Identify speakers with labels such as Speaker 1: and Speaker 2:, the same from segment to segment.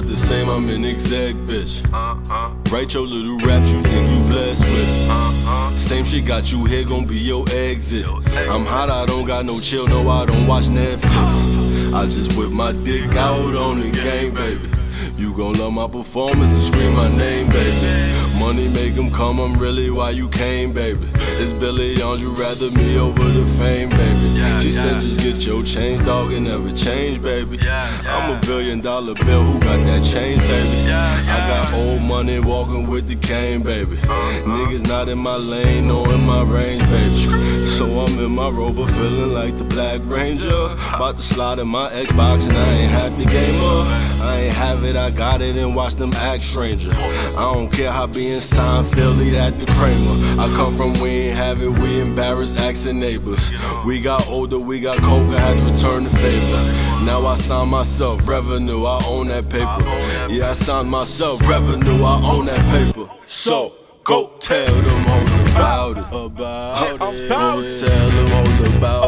Speaker 1: not the same, I'm an exec, bitch. Uh-huh. Write your little raps you think you blessed with. Uh-huh. Same shit got you here, gon' be your exit. I'm hot, I don't got no chill, no, I don't watch Netflix. I just whip my dick out on the game, baby. You gon' love my performance and scream my name, baby. Money make them come, I'm really why you came, baby. It's Billy on you rather me over the fame, baby. She said just get your change, dog, and never change, baby. I'm a billion dollar bill, who got that change, baby? I got old money walking with the cane, baby. Uh-huh. Niggas not in my lane, no in my range, baby. So I'm in my rover feeling like the Black Ranger. About to slide in my Xbox and I ain't half the gamer. I ain't have it, I got it and watch them act stranger. I don't care how being Seinfeld, lead at the Kramer. I come from we ain't have it, we embarrassed accent neighbors. We got older, we got coke, I had to return the favor. Now I sign myself, revenue, I own that paper. Yeah, I signed myself, revenue, I own that paper. So, go tell them hoes about it. About it. Go tell them hoes about it.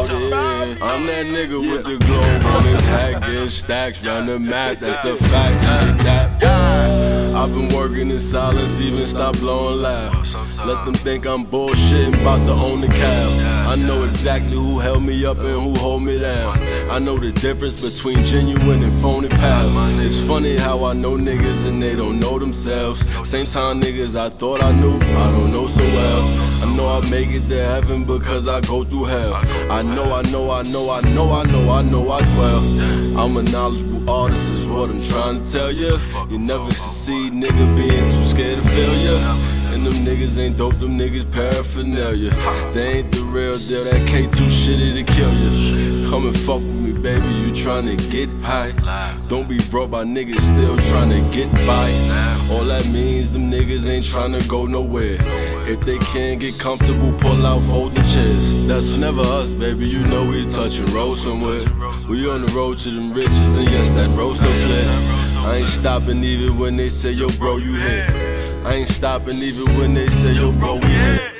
Speaker 1: I'm that nigga with the globe on his hat, getting stacks round the mat. That's a fact, like that. I've been working in silence, even stop blowing loud. Let them think I'm bullshitting about to own the cow. I know exactly who held me up and who hold me down. I know the difference between genuine and phony pals. It's funny how I know niggas and they don't know themselves. Same time niggas I thought I knew, I don't know so well. I know I make it to heaven because I go through hell. I know, I know, I know, I know, I know, I know I dwell. I'm a knowledgeable artist, is what I'm trying to tell you. You never succeed, nigga, being too scared to failure. And them niggas ain't dope, them niggas paraphernalia. They ain't the real deal, that K2 shit, it'll kill you. Come and fuck with me, baby, you tryna get high. Don't be broke by niggas still tryna get by. All that means them niggas ain't tryna go nowhere. If they can't get comfortable, pull out folding chairs. That's never us, baby, you know we touching road somewhere. We on the road to them riches, and yes, that road so clear. I ain't stopping even when they say, yo, bro, you here. I ain't stopping even when they say, yo, bro, we here.